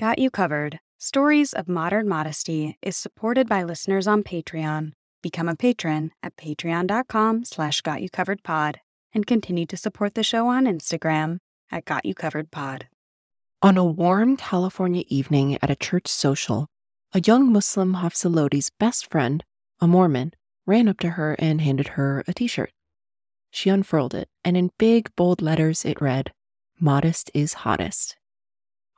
Got You Covered Stories of Modern Modesty is supported by listeners on Patreon. Become a patron at patreon.com slash gotyoucoveredpod and continue to support the show on Instagram at gotyoucoveredpod. On a warm California evening at a church social, a young Muslim Hafsa Lodi's best friend, a Mormon, ran up to her and handed her a t shirt. She unfurled it, and in big, bold letters it read, Modest is hottest.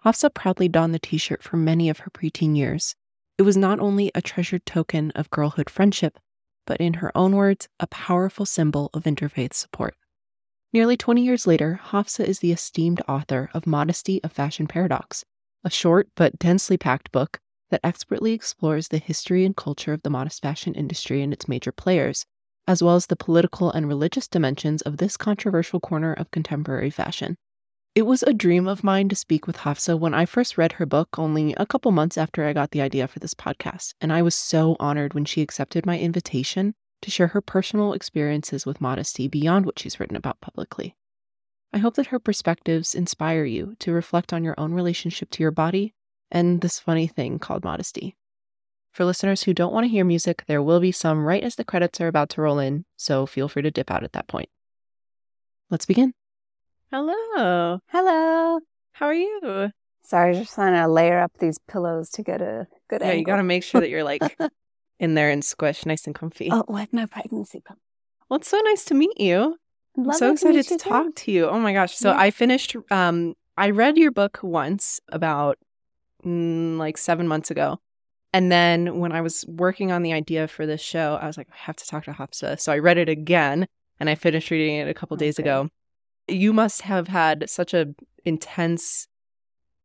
Hafsa proudly donned the t shirt for many of her preteen years. It was not only a treasured token of girlhood friendship, but in her own words, a powerful symbol of interfaith support. Nearly 20 years later, Hafsa is the esteemed author of Modesty of Fashion Paradox, a short but densely packed book that expertly explores the history and culture of the modest fashion industry and its major players, as well as the political and religious dimensions of this controversial corner of contemporary fashion. It was a dream of mine to speak with Hafsa when I first read her book only a couple months after I got the idea for this podcast, and I was so honored when she accepted my invitation to share her personal experiences with modesty beyond what she's written about publicly. I hope that her perspectives inspire you to reflect on your own relationship to your body and this funny thing called modesty. For listeners who don't want to hear music, there will be some right as the credits are about to roll in, so feel free to dip out at that point. Let's begin. Hello. Hello. How are you? Sorry, I just trying to layer up these pillows to get a good yeah, angle. you got to make sure that you're like in there and squish, nice and comfy. Oh, like my pregnancy pillow. Well, it's so nice to meet you. I'm Lovely so excited to too. talk to you. Oh my gosh. So Yeah. I finished um I read your book once about mm, like 7 months ago. And then when I was working on the idea for this show, I was like I have to talk to Hafsa. So I read it again and I finished reading it a couple days ago. You must have had such a intense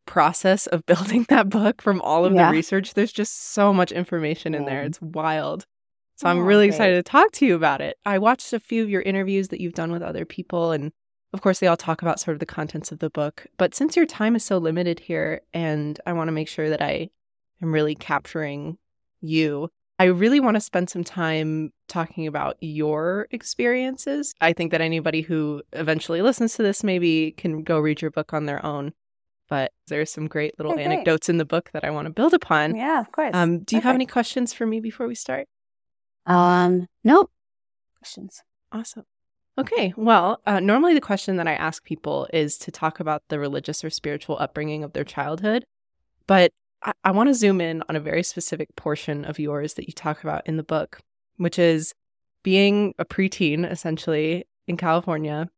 process of building that book from all of Yeah. the research. There's just so much information in there. It's wild. So I'm Oh, really great. excited to talk to you about it. I watched a few of your interviews that you've done with other people, and of course, they all talk about sort of the contents of the book. But since your time is so limited here, and I want to make sure that I am really capturing you, I really want to spend some time talking about your experiences. I think that anybody who eventually listens to this maybe can go read your book on their own. But there's some great little Okay, great. anecdotes in the book that I want to build upon. Yeah, of course. Um, do you have any questions for me before we start? Um, nope. Questions. Awesome. Okay. Well, uh, normally the question that I ask people is to talk about the religious or spiritual upbringing of their childhood. But I, I want to zoom in on a very specific portion of yours that you talk about in the book, which is being a preteen, essentially, in California.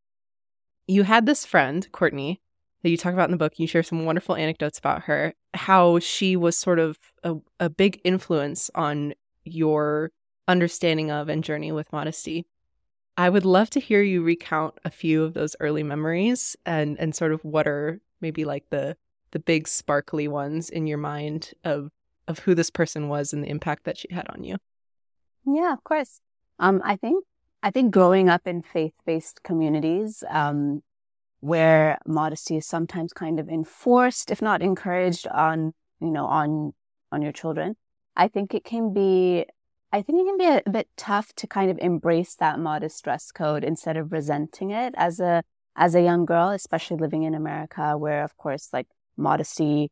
You had this friend, Courtney, that you talk about in the book. You share some wonderful anecdotes about her, how she was sort of a, a big influence on your understanding of and journey with modesty. I would love to hear you recount a few of those early memories and and sort of what are maybe like the the big sparkly ones in your mind of of who this person was and the impact that she had on you. Yeah, of course. Um, I think I think growing up in faith-based communities, um, where modesty is sometimes kind of enforced, if not encouraged, on you know on on your children, I think it can be. I think it can be a, bit tough to kind of embrace that modest dress code instead of resenting it as a as a young girl, especially living in America, where of course like modesty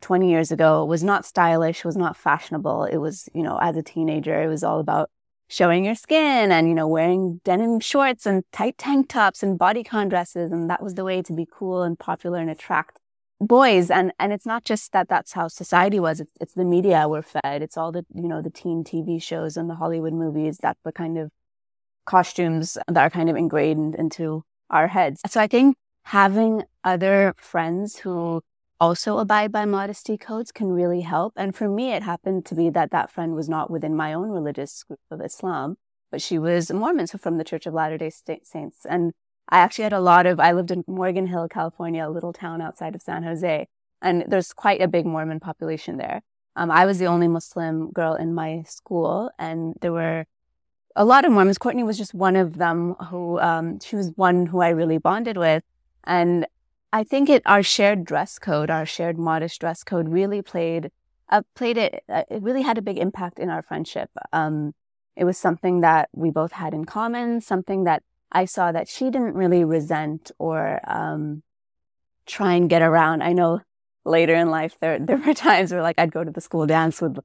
20 years ago was not stylish, was not fashionable. It was, you know, as a teenager, it was all about showing your skin and, you know, wearing denim shorts and tight tank tops and bodycon dresses. And that was the way to be cool and popular and attract boys. And, and it's not just that that's how society was. It's, it's the media we're fed. It's all the, you know, the teen TV shows and the Hollywood movies that the kind of costumes that are kind of ingrained into our heads. So I think having other friends who also abide by modesty codes can really help. And for me, it happened to be that that friend was not within my own religious group of Islam, but she was a Mormon, so from the Church of Latter day Saints. And I actually had a lot of, I lived in Morgan Hill, California, a little town outside of San Jose, and there's quite a big Mormon population there. Um, I was the only Muslim girl in my school, and there were a lot of Mormons. Courtney was just one of them who, um, she was one who I really bonded with. And I think it, our shared dress code, our shared modest dress code really played, uh, played it, uh, it really had a big impact in our friendship. Um, it was something that we both had in common, something that I saw that she didn't really resent or, um, try and get around. I know later in life, there there were times where like I'd go to the school dance with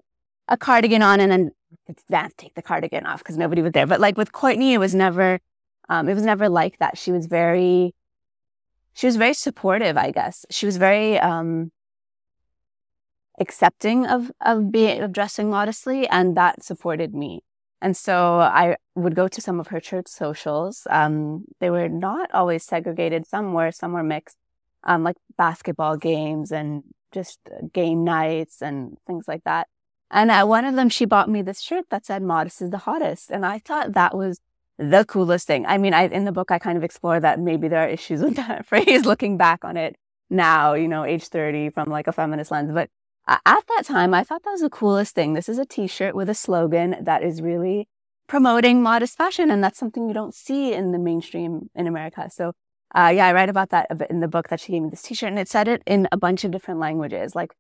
a cardigan on and then dance take the cardigan off because nobody was there. But like with Courtney, it was never um, it was never like that. She was very she was very supportive, I guess. She was very um, accepting of of being of dressing modestly, and that supported me. And so I would go to some of her church socials. Um, they were not always segregated. Some were, some were mixed, um, like basketball games and just game nights and things like that. And at one of them, she bought me this shirt that said "Modest is the hottest," and I thought that was the coolest thing. I mean, I in the book I kind of explore that maybe there are issues with that phrase looking back on it now, you know, age thirty from like a feminist lens, but at that time, I thought that was the coolest thing. This is a t-shirt with a slogan that is really promoting modest fashion. And that's something you don't see in the mainstream in America. So, uh, yeah, I write about that a bit in the book that she gave me this t-shirt and it said it in a bunch of different languages, like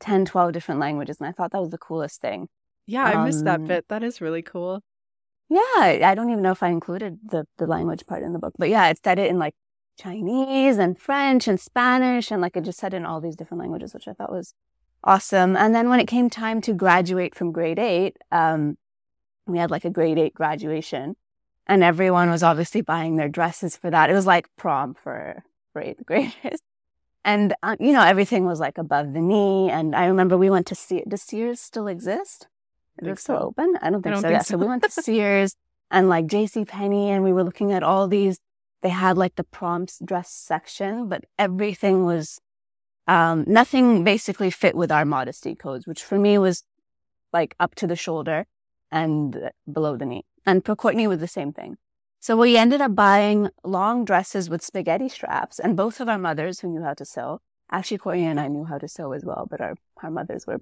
10, 12 different languages. And I thought that was the coolest thing. Yeah, I um, missed that um, bit. That is really cool. Yeah, I don't even know if I included the, the language part in the book, but yeah, it said it in like Chinese and French and Spanish. And like it just said in all these different languages, which I thought was awesome. And then when it came time to graduate from grade eight, um, we had like a grade eight graduation and everyone was obviously buying their dresses for that. It was like prom for, for eighth graders. And, uh, you know, everything was like above the knee. And I remember we went to see, does Sears still exist? Is it still so. open? I don't think I don't so. Think yeah. So. so we went to Sears and like J.C. Penney and we were looking at all these, they had like the prom dress section, but everything was um, nothing basically fit with our modesty codes, which for me was like up to the shoulder and below the knee. And for Courtney was the same thing. So we ended up buying long dresses with spaghetti straps, and both of our mothers who knew how to sew. Actually, Courtney and I knew how to sew as well, but our, our mothers were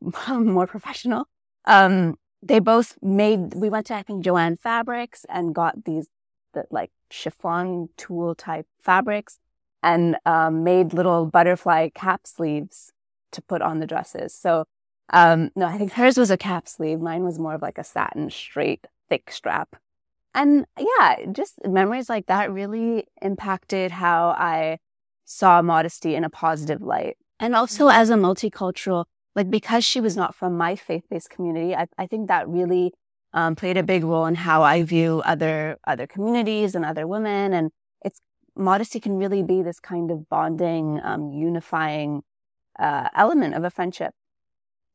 more professional. Um, they both made, we went to, I think, Jo-Ann Fabrics and got these, the, like chiffon tulle type fabrics and um, made little butterfly cap sleeves to put on the dresses. So, um, no, I think hers was a cap sleeve. Mine was more of like a satin straight thick strap. And yeah, just memories like that really impacted how I saw modesty in a positive light. And also as a multicultural, like because she was not from my faith-based community, I, I think that really um, played a big role in how I view other other communities and other women. And it's modesty can really be this kind of bonding, um, unifying uh, element of a friendship.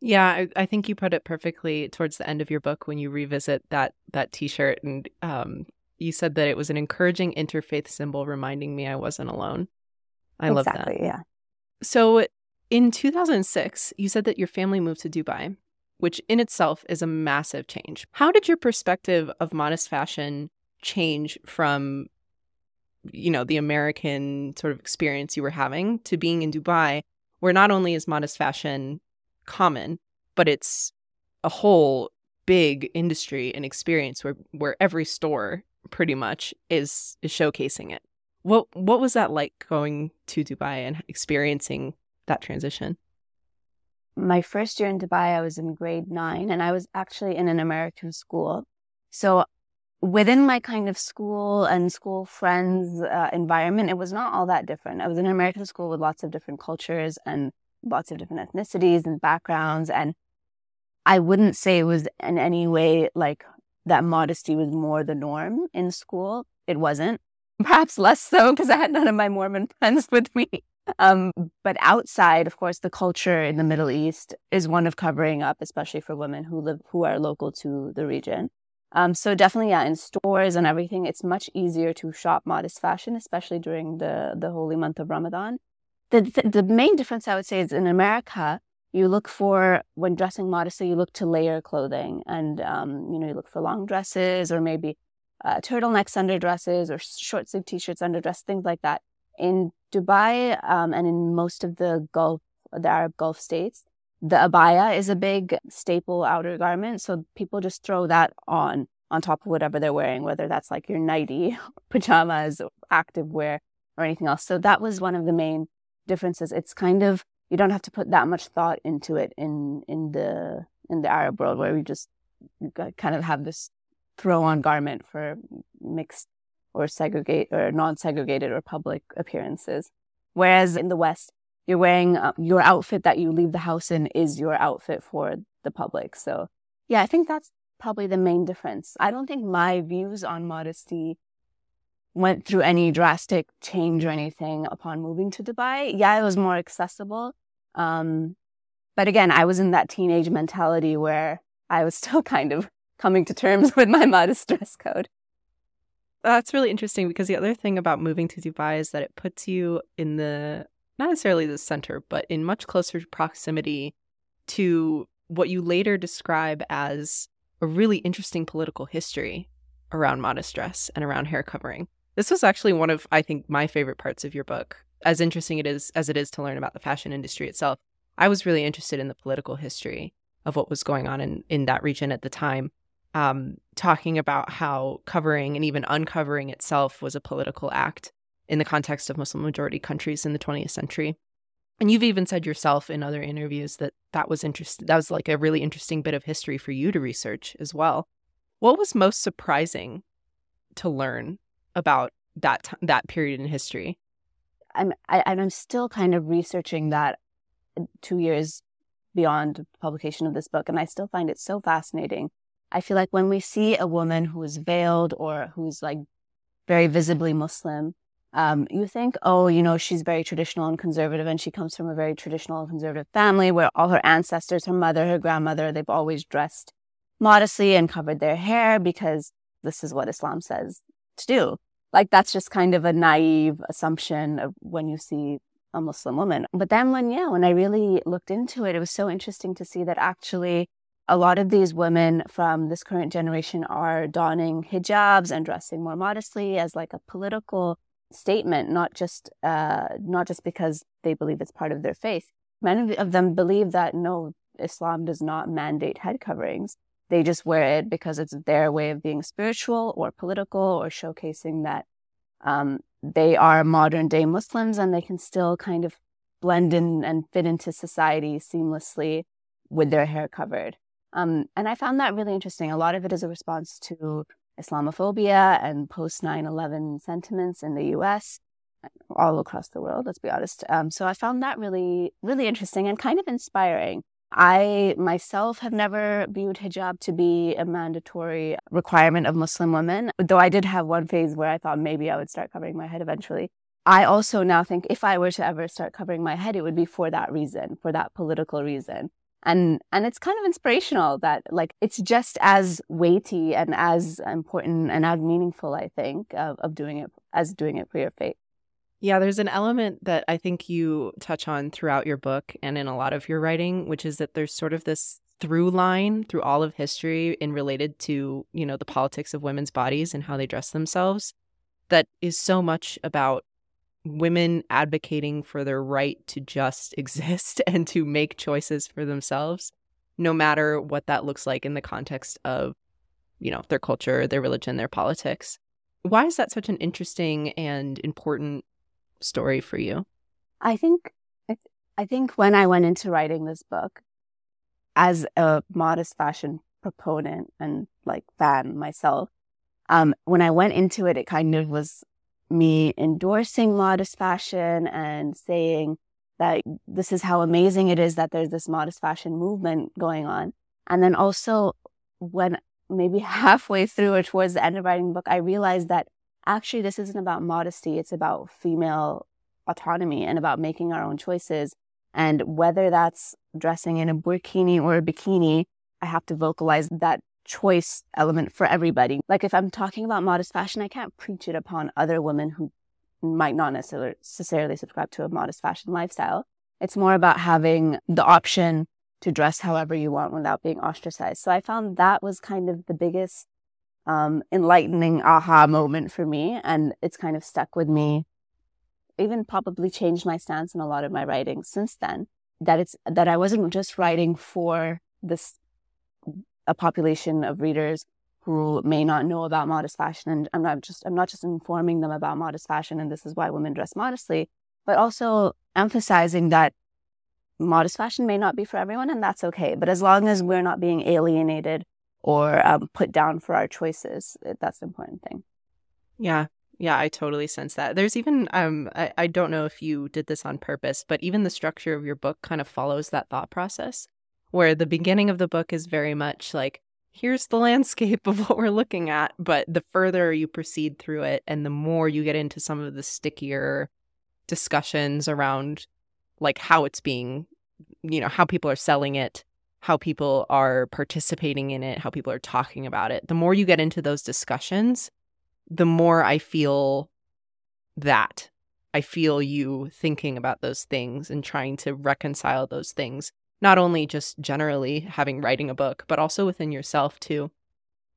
Yeah, I, I, think you put it perfectly towards the end of your book when you revisit that that T-shirt, and um, you said that it was an encouraging interfaith symbol, reminding me I wasn't alone. I exactly, love that. Yeah. So, in 2006, you said that your family moved to Dubai, which in itself is a massive change. How did your perspective of modest fashion change from you know, the American sort of experience you were having to being in Dubai, where not only is modest fashion common, but it's a whole big industry and experience where where every store pretty much is is showcasing it. What what was that like going to Dubai and experiencing that transition? My first year in Dubai, I was in grade nine, and I was actually in an American school. So within my kind of school and school friends uh, environment, it was not all that different. I was in an American school with lots of different cultures and lots of different ethnicities and backgrounds. And I wouldn't say it was in any way like that modesty was more the norm in school. It wasn't. Perhaps less so because I had none of my Mormon friends with me. Um, but outside, of course, the culture in the Middle East is one of covering up, especially for women who live, who are local to the region. Um, so definitely, yeah, in stores and everything, it's much easier to shop modest fashion, especially during the the holy month of Ramadan. The the main difference I would say is in America, you look for when dressing modestly, you look to layer clothing, and um, you know you look for long dresses or maybe uh, turtlenecks under dresses or short sleeve t-shirts under dress, things like that. In Dubai um, and in most of the Gulf, the Arab Gulf states, the abaya is a big staple outer garment. So people just throw that on, on top of whatever they're wearing, whether that's like your nighty, pajamas, active wear, or anything else. So that was one of the main differences. It's kind of, you don't have to put that much thought into it in, in the, in the Arab world where we just kind of have this throw on garment for mixed or segregate or non segregated or public appearances. Whereas in the West, you're wearing uh, your outfit that you leave the house in is your outfit for the public. So yeah, I think that's probably the main difference. I don't think my views on modesty went through any drastic change or anything upon moving to Dubai. Yeah, it was more accessible. Um, but again, I was in that teenage mentality where I was still kind of coming to terms with my modest dress code. That's really interesting because the other thing about moving to Dubai is that it puts you in the not necessarily the center, but in much closer proximity to what you later describe as a really interesting political history around modest dress and around hair covering. This was actually one of, I think, my favorite parts of your book. As interesting it is as it is to learn about the fashion industry itself, I was really interested in the political history of what was going on in, in that region at the time. Um, talking about how covering and even uncovering itself was a political act in the context of Muslim majority countries in the 20th century. And you've even said yourself in other interviews that that was interesting. That was like a really interesting bit of history for you to research as well. What was most surprising to learn about that t- that period in history? I'm I, I'm still kind of researching that two years beyond publication of this book, and I still find it so fascinating. I feel like when we see a woman who is veiled or who's like very visibly Muslim, um, you think, oh, you know, she's very traditional and conservative, and she comes from a very traditional and conservative family where all her ancestors, her mother, her grandmother, they've always dressed modestly and covered their hair because this is what Islam says to do. Like that's just kind of a naive assumption of when you see a Muslim woman. But then when, yeah, when I really looked into it, it was so interesting to see that actually a lot of these women from this current generation are donning hijabs and dressing more modestly as like a political statement, not just uh, not just because they believe it's part of their faith. Many of them believe that no, Islam does not mandate head coverings. They just wear it because it's their way of being spiritual or political or showcasing that um, they are modern day Muslims and they can still kind of blend in and fit into society seamlessly with their hair covered. Um, and I found that really interesting. A lot of it is a response to Islamophobia and post 9 11 sentiments in the US, all across the world, let's be honest. Um, so I found that really, really interesting and kind of inspiring. I myself have never viewed hijab to be a mandatory requirement of Muslim women, though I did have one phase where I thought maybe I would start covering my head eventually. I also now think if I were to ever start covering my head, it would be for that reason, for that political reason. And, and it's kind of inspirational that like, it's just as weighty and as important and as meaningful, I think, of, of doing it as doing it for your faith. Yeah, there's an element that I think you touch on throughout your book and in a lot of your writing, which is that there's sort of this through line through all of history in related to, you know, the politics of women's bodies and how they dress themselves that is so much about women advocating for their right to just exist and to make choices for themselves, no matter what that looks like in the context of, you know, their culture, their religion, their politics. Why is that such an interesting and important story for you? I think I think when I went into writing this book as a modest fashion proponent and like fan myself, um, when I went into it, it kind of was me endorsing modest fashion and saying that this is how amazing it is that there's this modest fashion movement going on. And then also when maybe halfway through or towards the end of writing the book, I realized that actually this isn't about modesty. It's about female autonomy and about making our own choices. And whether that's dressing in a burkini or a bikini, I have to vocalize that choice element for everybody. Like if I'm talking about modest fashion, I can't preach it upon other women who might not necessarily subscribe to a modest fashion lifestyle. It's more about having the option to dress however you want without being ostracized. So I found that was kind of the biggest um, enlightening aha moment for me. And it's kind of stuck with me, even probably changed my stance in a lot of my writing since then. That it's that I wasn't just writing for this a population of readers who may not know about modest fashion and I'm not just I'm not just informing them about modest fashion and this is why women dress modestly, but also emphasizing that modest fashion may not be for everyone and that's okay. But as long as we're not being alienated or um, put down for our choices. That's the important thing. Yeah. Yeah, I totally sense that. There's even um I, I don't know if you did this on purpose, but even the structure of your book kind of follows that thought process where the beginning of the book is very much like here's the landscape of what we're looking at, but the further you proceed through it and the more you get into some of the stickier discussions around like how it's being you know, how people are selling it, how people are participating in it, how people are talking about it. The more you get into those discussions, the more I feel that. I feel you thinking about those things and trying to reconcile those things, not only just generally having writing a book, but also within yourself too.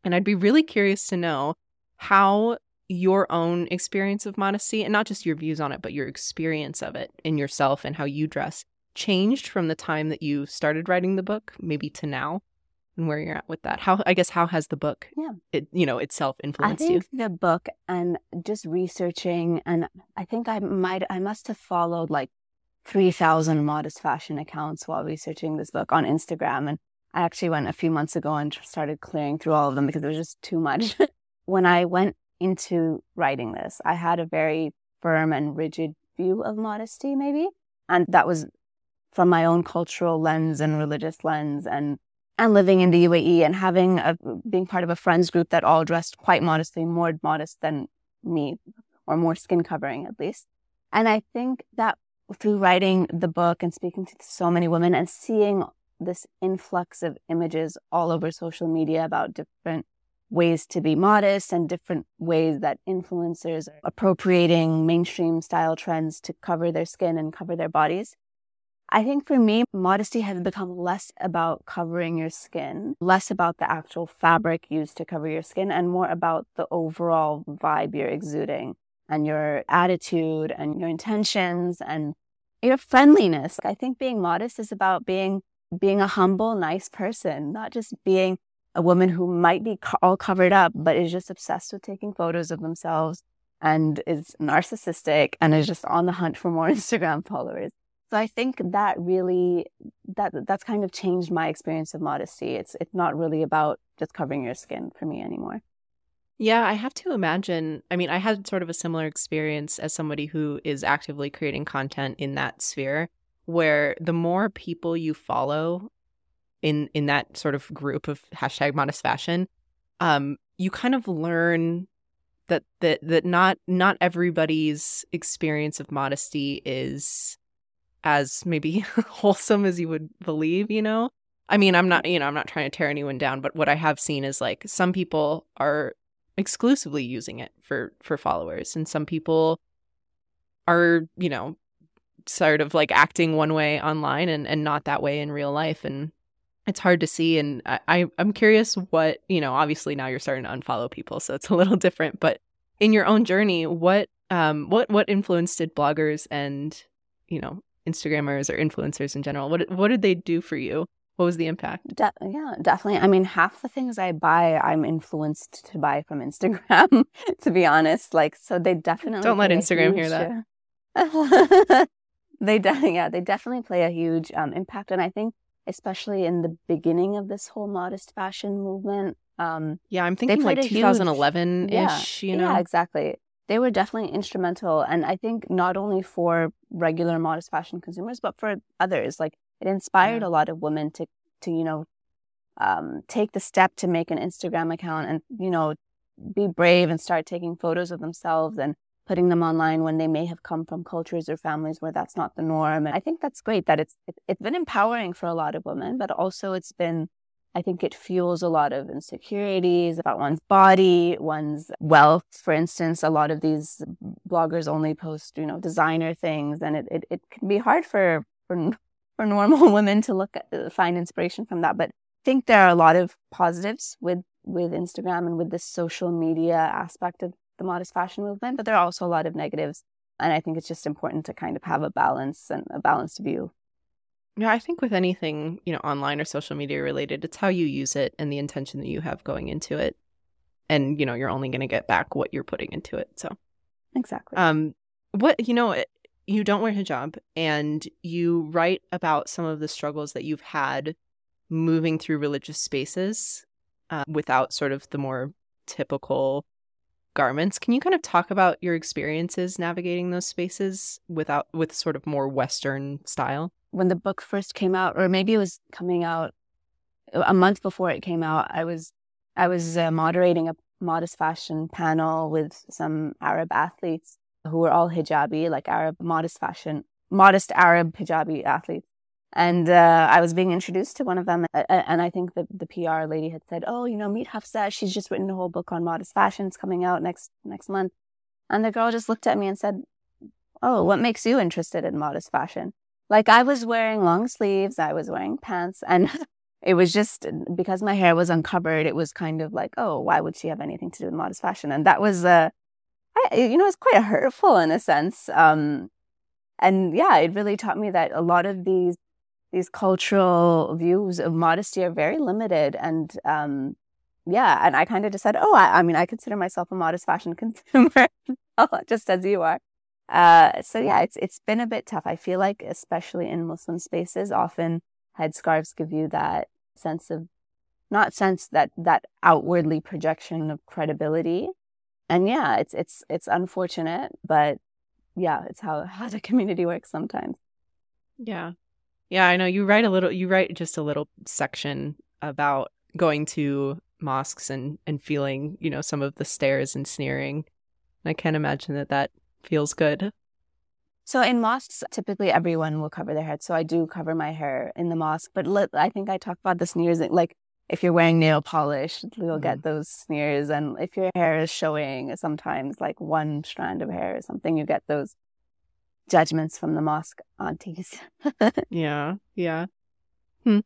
And I'd be really curious to know how your own experience of modesty, and not just your views on it, but your experience of it in yourself and how you dress, changed from the time that you started writing the book, maybe to now and where you're at with that. How I guess how has the book yeah. it you know itself influenced I think you? the book and just researching and I think I might I must have followed like 3000 modest fashion accounts while researching this book on Instagram and I actually went a few months ago and started clearing through all of them because it was just too much. when I went into writing this, I had a very firm and rigid view of modesty maybe and that was from my own cultural lens and religious lens and and living in the UAE and having a being part of a friends group that all dressed quite modestly, more modest than me, or more skin covering at least. And I think that through writing the book and speaking to so many women and seeing this influx of images all over social media about different ways to be modest and different ways that influencers are appropriating mainstream style trends to cover their skin and cover their bodies. I think for me, modesty has become less about covering your skin, less about the actual fabric used to cover your skin, and more about the overall vibe you're exuding and your attitude and your intentions and your friendliness. I think being modest is about being being a humble, nice person, not just being a woman who might be all covered up, but is just obsessed with taking photos of themselves and is narcissistic and is just on the hunt for more Instagram followers. So I think that really that that's kind of changed my experience of modesty. It's it's not really about just covering your skin for me anymore. Yeah, I have to imagine. I mean, I had sort of a similar experience as somebody who is actively creating content in that sphere where the more people you follow in in that sort of group of hashtag modest fashion, um, you kind of learn that that that not not everybody's experience of modesty is as maybe wholesome as you would believe, you know? I mean, I'm not, you know, I'm not trying to tear anyone down, but what I have seen is like some people are exclusively using it for for followers and some people are, you know, sort of like acting one way online and and not that way in real life and it's hard to see and I I'm curious what, you know, obviously now you're starting to unfollow people, so it's a little different, but in your own journey, what um what what influence did bloggers and, you know, Instagrammers or influencers in general? What what did they do for you? What was the impact? De- yeah, definitely. I mean, half the things I buy, I'm influenced to buy from Instagram. to be honest, like so, they definitely don't let Instagram hear that. they de- yeah, they definitely play a huge um, impact, and I think especially in the beginning of this whole modest fashion movement. Um, yeah, I'm thinking like 2011 ish. Yeah, you know, yeah, exactly they were definitely instrumental. And I think not only for regular modest fashion consumers, but for others. Like it inspired yeah. a lot of women to, to, you know, um, take the step to make an Instagram account and, you know, be brave and start taking photos of themselves and putting them online when they may have come from cultures or families where that's not the norm. And I think that's great that it's, it, it's been empowering for a lot of women, but also it's been I think it fuels a lot of insecurities about one's body, one's wealth. For instance, a lot of these bloggers only post, you know, designer things, and it, it, it can be hard for, for, for normal women to look at, uh, find inspiration from that. But I think there are a lot of positives with, with Instagram and with the social media aspect of the modest fashion movement, but there are also a lot of negatives. And I think it's just important to kind of have a balance and a balanced view. Yeah, I think with anything, you know, online or social media related, it's how you use it and the intention that you have going into it. And, you know, you're only going to get back what you're putting into it. So, exactly. Um, what, you know, you don't wear hijab and you write about some of the struggles that you've had moving through religious spaces uh, without sort of the more typical garments. Can you kind of talk about your experiences navigating those spaces without with sort of more Western style? When the book first came out, or maybe it was coming out a month before it came out, I was I was uh, moderating a modest fashion panel with some Arab athletes who were all hijabi, like Arab modest fashion, modest Arab hijabi athletes. And uh, I was being introduced to one of them, and I think the the PR lady had said, "Oh, you know, meet Hafsa. She's just written a whole book on modest fashion. It's coming out next next month." And the girl just looked at me and said, "Oh, what makes you interested in modest fashion?" Like I was wearing long sleeves, I was wearing pants, and it was just because my hair was uncovered. It was kind of like, "Oh, why would she have anything to do with modest fashion?" And that was, uh, I, you know, it's quite hurtful in a sense. Um, and yeah, it really taught me that a lot of these these cultural views of modesty are very limited and um, yeah and i kind of just said oh I, I, mean i consider myself a modest fashion consumer just as you are uh, so yeah it's it's been a bit tough i feel like especially in muslim spaces often headscarves give you that sense of not sense that that outwardly projection of credibility and yeah it's it's it's unfortunate but yeah it's how how the community works sometimes yeah yeah, I know you write a little you write just a little section about going to mosques and and feeling, you know, some of the stares and sneering. I can't imagine that that feels good. So in mosques, typically everyone will cover their head. So I do cover my hair in the mosque, but I think I talk about the sneers like if you're wearing nail polish, you'll mm-hmm. get those sneers, and if your hair is showing sometimes like one strand of hair or something, you get those judgments from the mosque aunties. yeah, yeah. Hmm.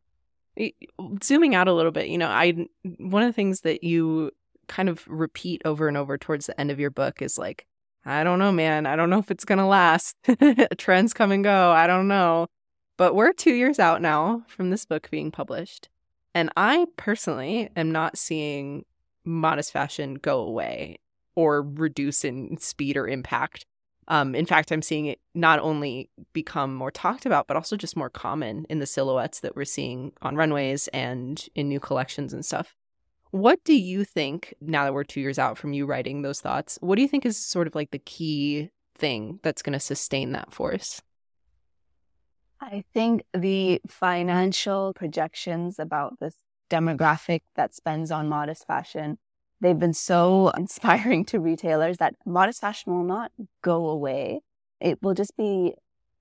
Zooming out a little bit, you know, I one of the things that you kind of repeat over and over towards the end of your book is like, I don't know, man. I don't know if it's gonna last. Trends come and go. I don't know. But we're two years out now from this book being published. And I personally am not seeing modest fashion go away or reduce in speed or impact. Um, in fact, I'm seeing it not only become more talked about, but also just more common in the silhouettes that we're seeing on runways and in new collections and stuff. What do you think, now that we're two years out from you writing those thoughts, what do you think is sort of like the key thing that's going to sustain that force? I think the financial projections about this demographic that spends on modest fashion They've been so inspiring to retailers that modest fashion will not go away. It will just be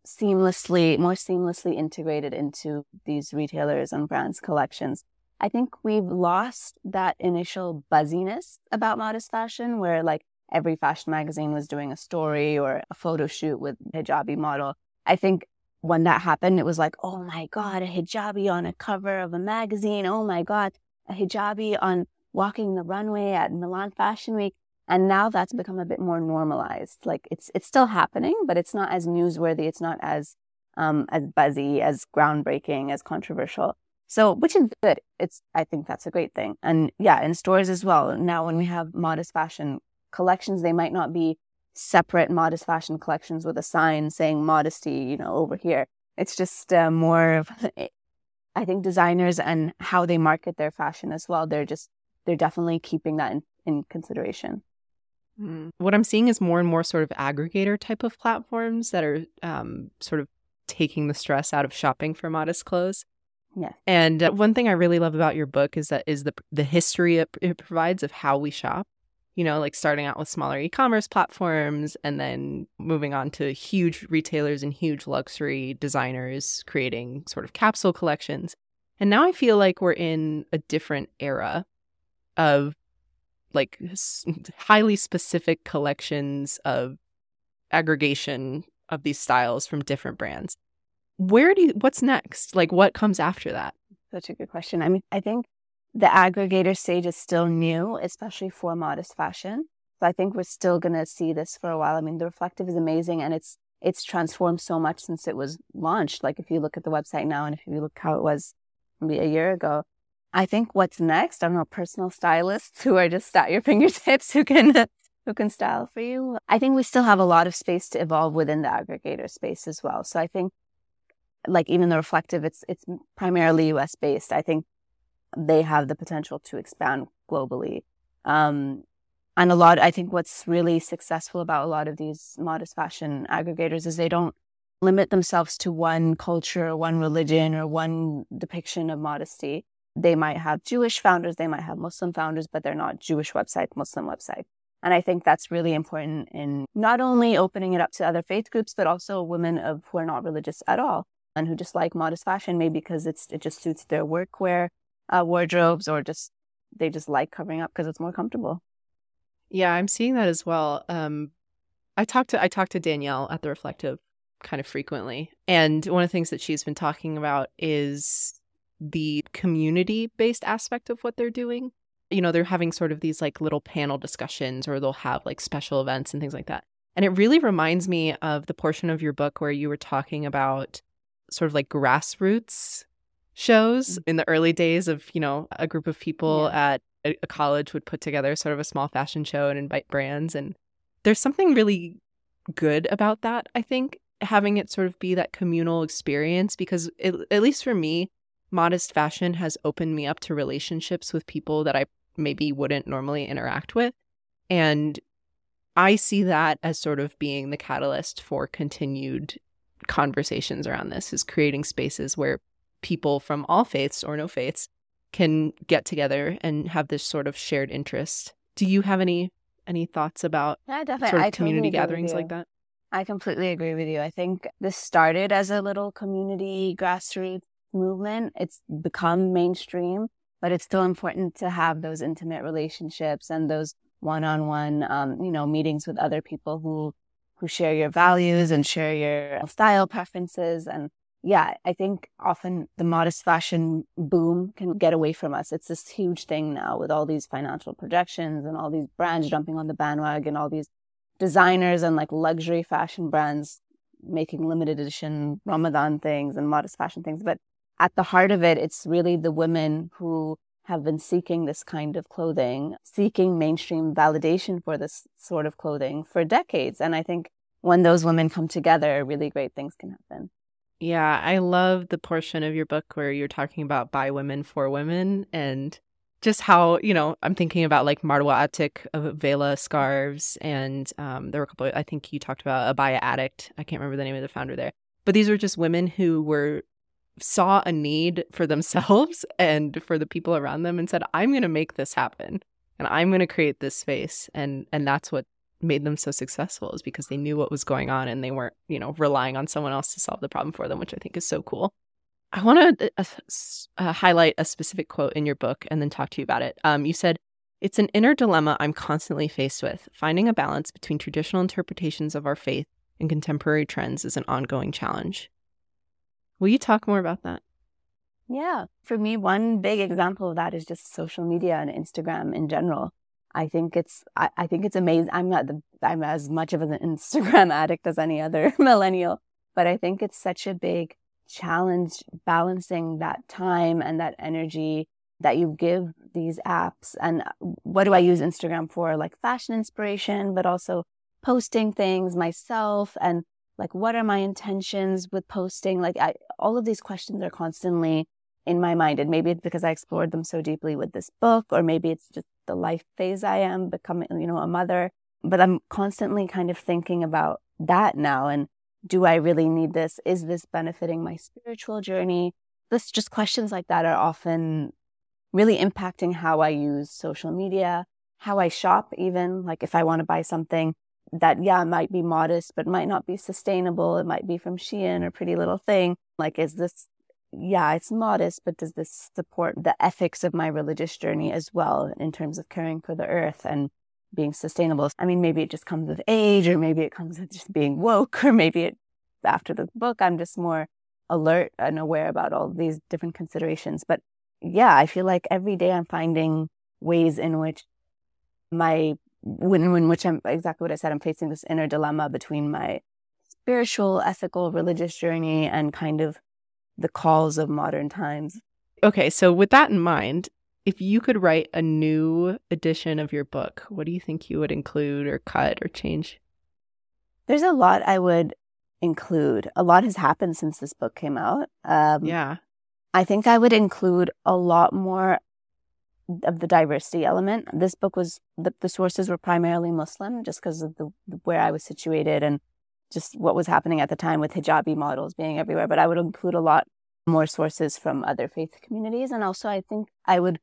seamlessly, more seamlessly integrated into these retailers and brands' collections. I think we've lost that initial buzziness about modest fashion where like every fashion magazine was doing a story or a photo shoot with hijabi model. I think when that happened, it was like, oh my God, a hijabi on a cover of a magazine. Oh my God, a hijabi on walking the runway at Milan Fashion Week. And now that's become a bit more normalized. Like it's it's still happening, but it's not as newsworthy. It's not as um, as buzzy, as groundbreaking, as controversial. So, which is good. It's I think that's a great thing. And yeah, in stores as well. Now, when we have modest fashion collections, they might not be separate modest fashion collections with a sign saying modesty, you know, over here. It's just uh, more of, I think designers and how they market their fashion as well. They're just they're definitely keeping that in, in consideration. Mm. What I'm seeing is more and more sort of aggregator type of platforms that are um, sort of taking the stress out of shopping for modest clothes. Yeah. And uh, one thing I really love about your book is that is the the history it, it provides of how we shop. You know, like starting out with smaller e-commerce platforms and then moving on to huge retailers and huge luxury designers creating sort of capsule collections. And now I feel like we're in a different era of like highly specific collections of aggregation of these styles from different brands. Where do you, what's next? Like what comes after that? Such a good question. I mean, I think the aggregator stage is still new, especially for modest fashion. So I think we're still going to see this for a while. I mean, the reflective is amazing and it's it's transformed so much since it was launched. Like if you look at the website now and if you look how it was maybe a year ago, I think what's next, I don't know, personal stylists who are just at your fingertips who can who can style for you. I think we still have a lot of space to evolve within the aggregator space as well. So I think like even the reflective, it's it's primarily US based. I think they have the potential to expand globally. Um, And a lot, I think what's really successful about a lot of these modest fashion aggregators is they don't limit themselves to one culture, or one religion, or one depiction of modesty. They might have Jewish founders, they might have Muslim founders, but they're not Jewish website, Muslim website. And I think that's really important in not only opening it up to other faith groups, but also women of who are not religious at all and who just like modest fashion, maybe because it's it just suits their workwear uh, wardrobes or just they just like covering up because it's more comfortable. Yeah, I'm seeing that as well. Um, I talked to I talked to Danielle at the Reflective kind of frequently, and one of the things that she's been talking about is the community based aspect of what they're doing you know, they're having sort of these like little panel discussions or they'll have like special events and things like that. And it really reminds me of the portion of your book where you were talking about sort of like grassroots shows mm. in the early days of, you know, a group of people yeah. at a, a college would put together sort of a small fashion show and invite brands. And there's something really good about that, I think, having it sort of be that communal experience because it, at least for me, modest fashion has opened me up to relationships with people that I maybe wouldn't normally interact with. And I see that as sort of being the catalyst for continued conversations around this is creating spaces where people from all faiths or no faiths can get together and have this sort of shared interest. Do you have any any thoughts about yeah, definitely. sort of I community totally gatherings like that? I completely agree with you. I think this started as a little community grassroots movement. It's become mainstream, but it's still important to have those intimate relationships and those one-on-one, um, you know, meetings with other people who who share your values and share your style preferences. And yeah, I think often the modest fashion boom can get away from us. It's this huge thing now with all these financial projections and all these brands jumping on the bandwagon, and all these designers and like luxury fashion brands making limited edition Ramadan things and modest fashion things. But at the heart of it, it's really the women who have been seeking this kind of clothing, seeking mainstream validation for this sort of clothing for decades. And I think when those women come together, really great things can happen. Yeah, I love the portion of your book where you're talking about by women for women and just how, you know, I'm thinking about like Marwa Atik of Vela scarves. And um, there were a couple, I think you talked about Abaya Addict. I can't remember the name of the founder there. But these were just women who were saw a need for themselves and for the people around them and said i'm going to make this happen and i'm going to create this space and and that's what made them so successful is because they knew what was going on and they weren't you know relying on someone else to solve the problem for them which i think is so cool i want to uh, uh, highlight a specific quote in your book and then talk to you about it um, you said it's an inner dilemma i'm constantly faced with finding a balance between traditional interpretations of our faith and contemporary trends is an ongoing challenge Will you talk more about that? Yeah. For me, one big example of that is just social media and Instagram in general. I think it's I, I think it's amazing. I'm not the I'm as much of an Instagram addict as any other millennial, but I think it's such a big challenge balancing that time and that energy that you give these apps. And uh, what do I use Instagram for? Like fashion inspiration, but also posting things myself and like what are my intentions with posting like I, all of these questions are constantly in my mind and maybe it's because i explored them so deeply with this book or maybe it's just the life phase i am becoming you know a mother. But i'm constantly kind of thinking about that now and do i really need this? Is this benefiting my spiritual journey? This just questions like that are often really impacting how i use social media how i shop even. Like if i want to buy something that yeah might be modest but might not be sustainable. It might be from shein or pretty little thing. Like is this yeah it's modest but does this support the ethics of my religious journey as well in terms of caring for the earth and being sustainable? I mean maybe it just comes with age or maybe it comes with just being woke or maybe it after the book i'm just more alert and aware about all these different considerations. But yeah i feel like every day i'm finding ways in which my when, when which I'm exactly what I said, I'm facing this inner dilemma between my spiritual, ethical, religious journey and kind of the calls of modern times. Okay, so with that in mind, if you could write a new edition of your book, what do you think you would include or cut or change? There's a lot I would include. A lot has happened since this book came out. Um, yeah. I think I would include a lot more of the diversity element. This book was the, the sources were primarily Muslim, just because of the where I was situated and just what was happening at the time with hijabi models being everywhere. But I would include a lot more sources from other faith communities, and also I think I would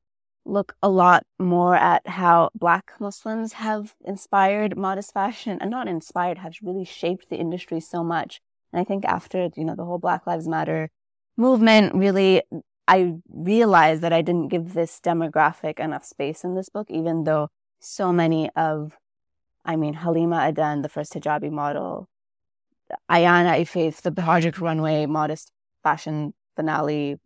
look a lot more at how Black Muslims have inspired modest fashion, and not inspired, have really shaped the industry so much. And I think after you know the whole Black Lives Matter movement really I realized that I didn't give this demographic enough space in this book, even though so many of, I mean, Halima Aden, the first hijabi model, Ayana Ifeith, the Project Runway modest fashion finale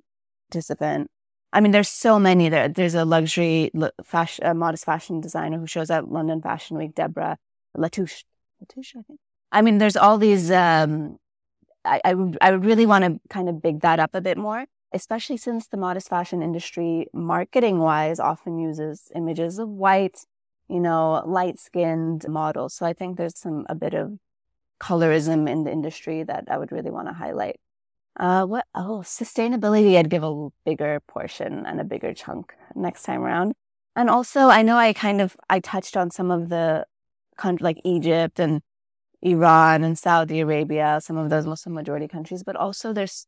participant. I mean, there's so many there. There's a luxury fashion, a modest fashion designer who shows at London Fashion Week, Deborah Latouche. Latouche, I think. I mean, there's all these. Um, I, I, I really want to kind of big that up a bit more especially since the modest fashion industry, marketing wise, often uses images of white, you know, light skinned models. So I think there's some, a bit of colorism in the industry that I would really want to highlight. Uh, what? Oh, sustainability. I'd give a bigger portion and a bigger chunk next time around. And also, I know I kind of I touched on some of the like Egypt and Iran and Saudi Arabia, some of those Muslim majority countries, but also there's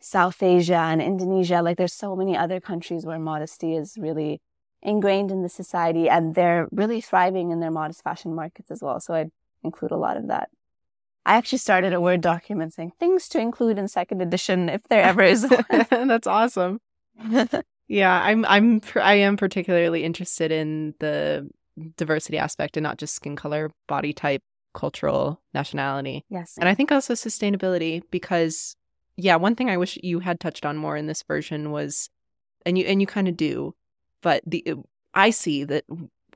South Asia and Indonesia. Like there's so many other countries where modesty is really ingrained in the society and they're really thriving in their modest fashion markets as well. So I'd include a lot of that. I actually started a Word document saying things to include in second edition if there ever is That's awesome. yeah, I'm I'm I am particularly interested in the diversity aspect and not just skin color, body type, cultural nationality. Yes. And I think also sustainability because yeah, one thing I wish you had touched on more in this version was, and you and you kind of do, but the I see that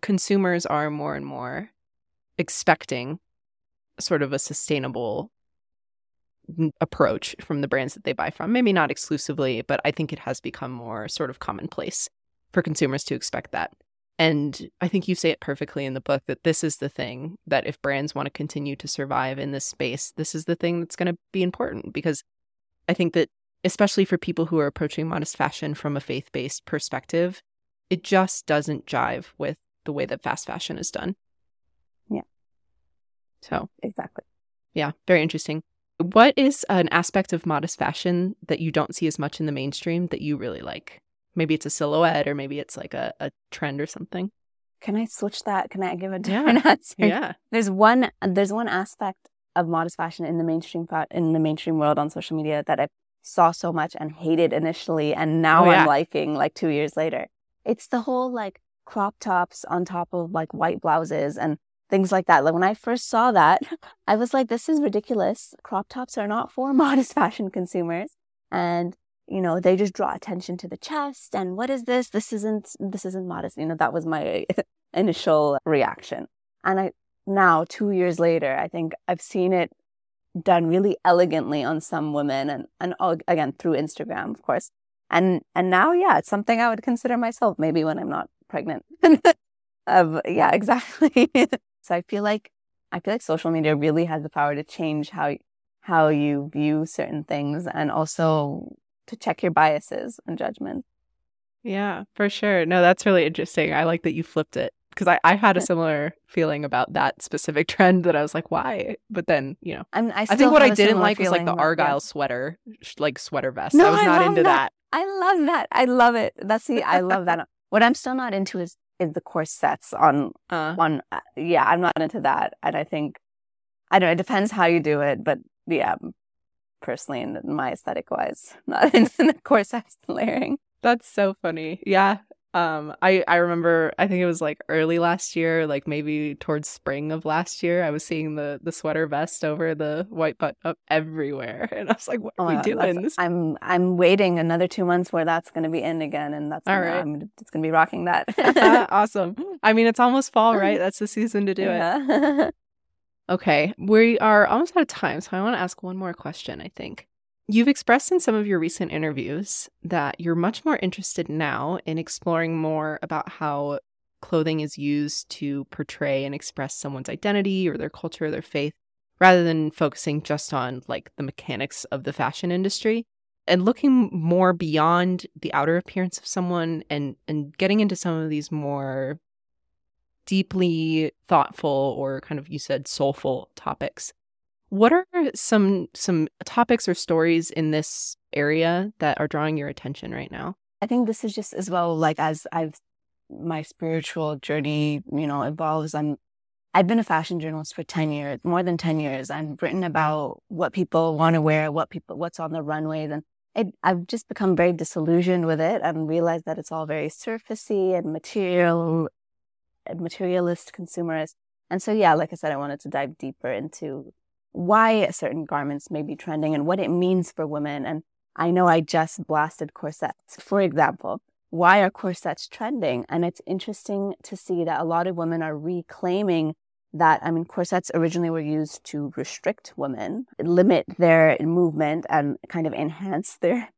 consumers are more and more expecting sort of a sustainable approach from the brands that they buy from. Maybe not exclusively, but I think it has become more sort of commonplace for consumers to expect that. And I think you say it perfectly in the book that this is the thing that if brands want to continue to survive in this space, this is the thing that's going to be important because I think that especially for people who are approaching modest fashion from a faith based perspective, it just doesn't jive with the way that fast fashion is done. So, exactly. Yeah, very interesting. What is an aspect of modest fashion that you don't see as much in the mainstream that you really like? Maybe it's a silhouette or maybe it's like a, a trend or something. Can I switch that? Can I give a different yeah. answer? Yeah. There's one there's one aspect of modest fashion in the mainstream in the mainstream world on social media that I saw so much and hated initially, and now oh, yeah. I'm liking like two years later. It's the whole like crop tops on top of like white blouses and things like that. Like when I first saw that, I was like, this is ridiculous. Crop tops are not for modest fashion consumers. And, you know, they just draw attention to the chest. And what is this? This isn't, this isn't modest. You know, that was my initial reaction. And I now, two years later, I think I've seen it done really elegantly on some women and, and again, through Instagram, of course. And, and now, yeah, it's something I would consider myself maybe when I'm not pregnant. of, yeah, exactly. So I feel like, I feel like social media really has the power to change how, how you view certain things and also to check your biases and judgment. Yeah, for sure. No, that's really interesting. I like that you flipped it because I, I had a similar feeling about that specific trend that I was like, why? But then, you know, I'm, I, I think what I didn't like was like the Argyle sweater, like sweater vest. No, I was I not into that. that. I love that. I love it. That's the, I love that. What I'm still not into is, is the corsets on, uh, on, uh, yeah, I'm not into that. And I think, I don't know, it depends how you do it, but yeah, personally, in my aesthetic wise, not into the corsets layering. That's so funny. Yeah. Um, I I remember I think it was like early last year, like maybe towards spring of last year. I was seeing the the sweater vest over the white button up everywhere, and I was like, "What are oh, we doing?" I'm I'm waiting another two months where that's going to be in again, and that's all right. I'm it's going to be rocking that. awesome. I mean, it's almost fall, right? That's the season to do yeah. it. okay, we are almost out of time, so I want to ask one more question. I think. You've expressed in some of your recent interviews that you're much more interested now in exploring more about how clothing is used to portray and express someone's identity or their culture or their faith rather than focusing just on like the mechanics of the fashion industry. and looking more beyond the outer appearance of someone and and getting into some of these more deeply thoughtful or kind of you said soulful topics. What are some some topics or stories in this area that are drawing your attention right now? I think this is just as well like as I've my spiritual journey, you know, evolves. I'm I've been a fashion journalist for 10 years, more than 10 years. I've written mm-hmm. about what people want to wear, what people what's on the runways and it, I've just become very disillusioned with it and realized that it's all very surfacey and material materialist consumerist. And so, yeah, like I said, I wanted to dive deeper into why certain garments may be trending and what it means for women. And I know I just blasted corsets, for example. Why are corsets trending? And it's interesting to see that a lot of women are reclaiming that. I mean, corsets originally were used to restrict women, limit their movement, and kind of enhance their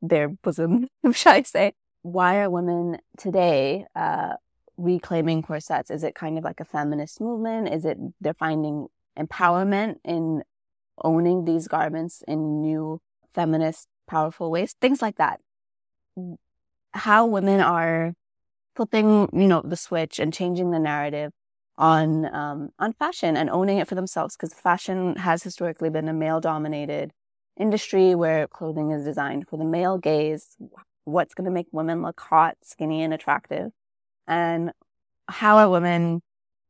their bosom, shall I say? Why are women today uh, reclaiming corsets? Is it kind of like a feminist movement? Is it they're finding empowerment in owning these garments in new feminist, powerful ways? Things like that. How women are flipping, you know, the switch and changing the narrative on um, on fashion and owning it for themselves because fashion has historically been a male dominated industry where clothing is designed for the male gaze what's going to make women look hot skinny and attractive and how are women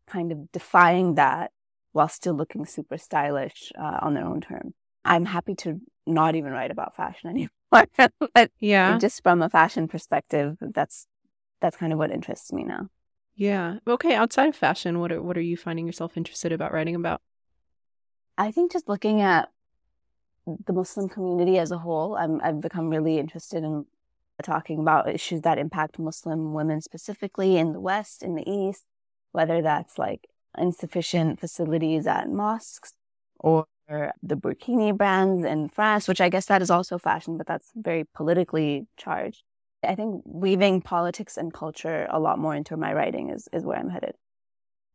kind of defying that while still looking super stylish uh, on their own terms. I'm happy to not even write about fashion anymore. but yeah, just from a fashion perspective, that's that's kind of what interests me now. Yeah. Okay. Outside of fashion, what are what are you finding yourself interested about writing about? I think just looking at the Muslim community as a whole, I'm, I've become really interested in talking about issues that impact Muslim women specifically in the West, in the East, whether that's like insufficient facilities at mosques or the burkini brands in France, which I guess that is also fashion, but that's very politically charged. I think weaving politics and culture a lot more into my writing is, is where I'm headed.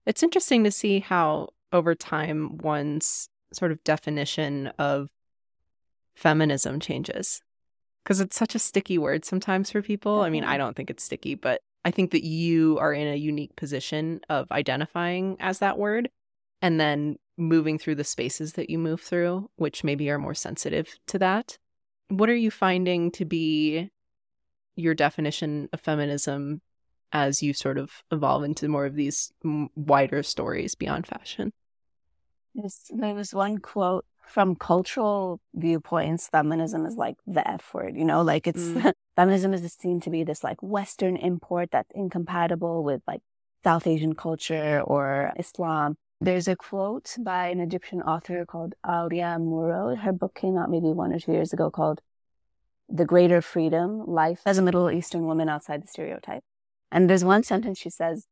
It's interesting to see how over time one's sort of definition of feminism changes because it's such a sticky word sometimes for people. I mean, mm-hmm. I don't think it's sticky, but I think that you are in a unique position of identifying as that word and then moving through the spaces that you move through, which maybe are more sensitive to that. What are you finding to be your definition of feminism as you sort of evolve into more of these wider stories beyond fashion? there was one quote from cultural viewpoints, feminism is like the F word, you know, like it's mm. feminism is seen to be this like Western import that's incompatible with like South Asian culture or Islam. There's a quote by an Egyptian author called Alya Mooro. Her book came out maybe one or two years ago called The Greater Freedom Life as a Middle Eastern Woman Outside the Stereotype. And there's one sentence she says,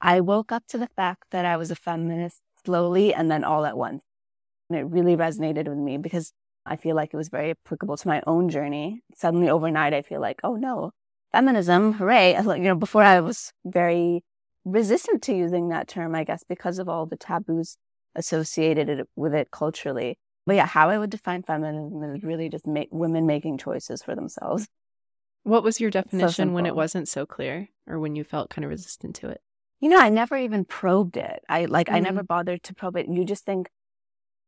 I woke up to the fact that I was a feminist slowly and then all at once. And it really resonated with me because I feel like it was very applicable to my own journey. Suddenly overnight, I feel like, oh no, feminism, hooray. You know, before I was very resistant to using that term, I guess, because of all the taboos associated with it culturally. But yeah, how I would define feminism is really just make women making choices for themselves. What was your definition so when it wasn't so clear or when you felt kind of resistant to it? You know, I never even probed it. I like, mm-hmm. I never mm. bothered to probe it. You just think,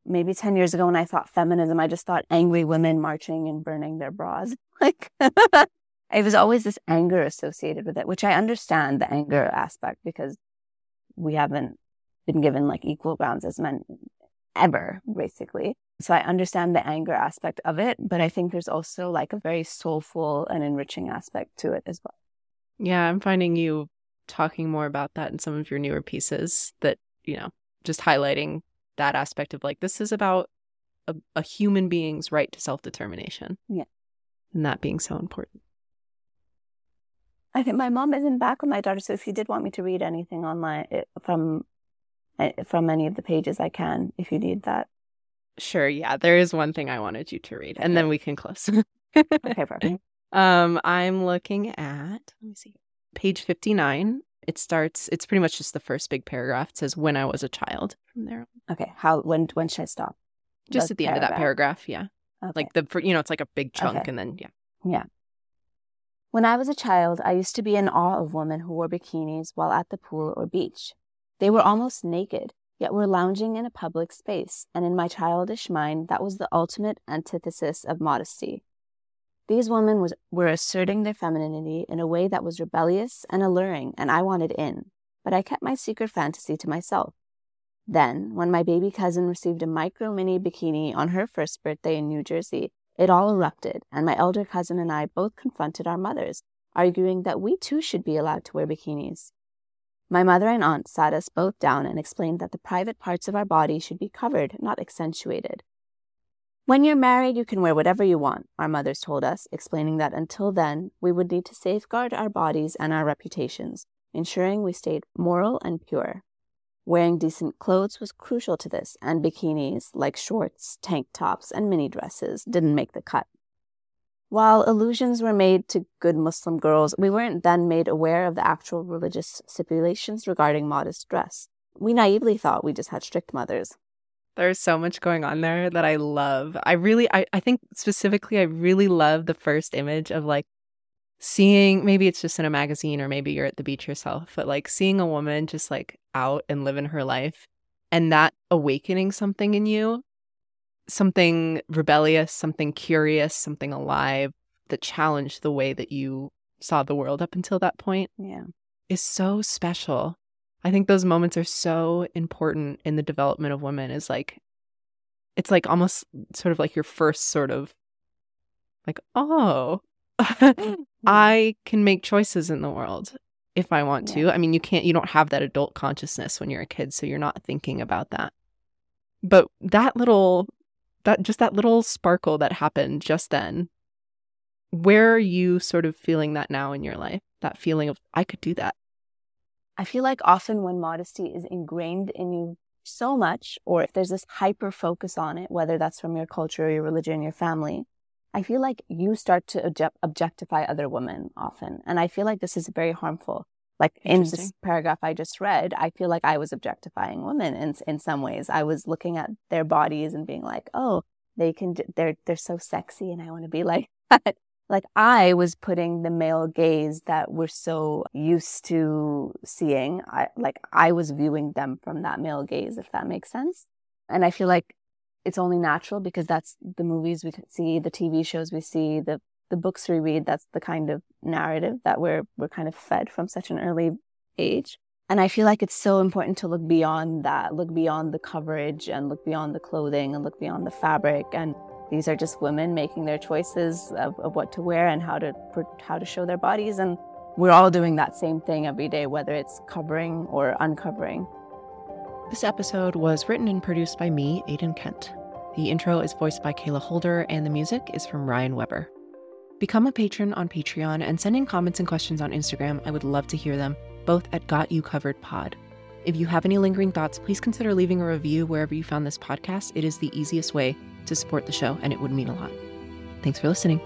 maybe 10 years ago when I thought feminism, I just thought angry women marching and burning their bras. Like, it was always this anger associated with it, which I understand the anger aspect because we haven't been given like equal grounds as men ever, basically. So I understand the anger aspect of it, but I think there's also like a very soulful and enriching aspect to it as well. Yeah, I'm finding you talking more about that in some of your newer pieces that, you know, just highlighting that aspect of like this is about a, a human being's right to self determination. Yeah. And that being so important. I think my mom isn't back with my daughter, so if you did want me to read anything online from from any of the pages, I can. If you need that. Sure. Yeah, there is one thing I wanted you to read, okay. and then we can close. okay, perfect. Um, I'm looking at let me see, page fifty nine, it starts it's pretty much just the first big paragraph it says when i was a child from there okay how when when should i stop just the at the paragraph. end of that paragraph yeah Okay. Like the, you know, it's like a big chunk Okay. and then, yeah. Yeah. When I was a child, I used to be in awe of women who wore bikinis while at the pool or beach. They were almost naked, yet were lounging in a public space, and in my childish mind, that was the ultimate antithesis of modesty. These women was, were asserting their femininity in a way that was rebellious and alluring, and I wanted in, but I kept my secret fantasy to myself. Then, when my baby cousin received a micro mini bikini on her first birthday in New Jersey, it all erupted, and my elder cousin and I both confronted our mothers, arguing that we too should be allowed to wear bikinis. My mother and aunt sat us both down and explained that the private parts of our body should be covered, not accentuated. When you're married, you can wear whatever you want, our mothers told us, explaining that until then, we would need to safeguard our bodies and our reputations, ensuring we stayed moral and pure. Wearing decent clothes was crucial to this, and bikinis, like shorts, tank tops, and mini dresses, didn't make the cut. While allusions were made to good Muslim girls, we weren't then made aware of the actual religious stipulations regarding modest dress. We naively thought we just had strict mothers. There's so much going on there that I love. I really, I, I think specifically, I really love the first image of like seeing, maybe it's just in a magazine or maybe you're at the beach yourself, but like seeing a woman just like out and living her life and that awakening something in you, something rebellious, something curious, something alive that challenged the way that you saw the world up until that point Yeah. is so special. I think those moments are so important in the development of women is like it's like almost sort of like your first sort of like oh mm-hmm. I can make choices in the world if I want to. I mean, you can't you don't have that adult consciousness when you're a kid, so you're not thinking about that. But that little that just that little sparkle that happened just then where are you sort of feeling that now in your life? That feeling of I could do that. I feel like often when modesty is ingrained in you so much, or if there's this hyper focus on it, whether that's from your culture, your religion, your family, I feel like you start to object- objectify other women often. And I feel like this is very harmful. Like in this paragraph I just read, I feel like I was objectifying women in in some ways. I was looking at their bodies and being like, "Oh, they can, they're, they're so sexy and I want to be like that." Like I was putting the male gaze that we're so used to seeing. I like I was viewing them from that male gaze, if that makes sense. And I feel like it's only natural because that's the movies we see, the TV shows we see, the the books we read. That's the kind of narrative that we're we're kind of fed from such an early age. And I feel like it's so important to look beyond that, look beyond the coverage and look beyond the clothing and look beyond the fabric. And these are just women making their choices of, of what to wear and how to how to show their bodies. And we're all doing that same thing every day, whether it's covering or uncovering. This episode was written and produced by me, Aidan Kent. The intro is voiced by Kayla Holder, and the music is from Ryan Weber. Become a patron on Patreon and send in comments and questions on Instagram. I would love to hear them, both at Got You Covered Pod. If you have any lingering thoughts, please consider leaving a review wherever you found this podcast. It is the easiest way to support the show, and it would mean a lot. Thanks for listening.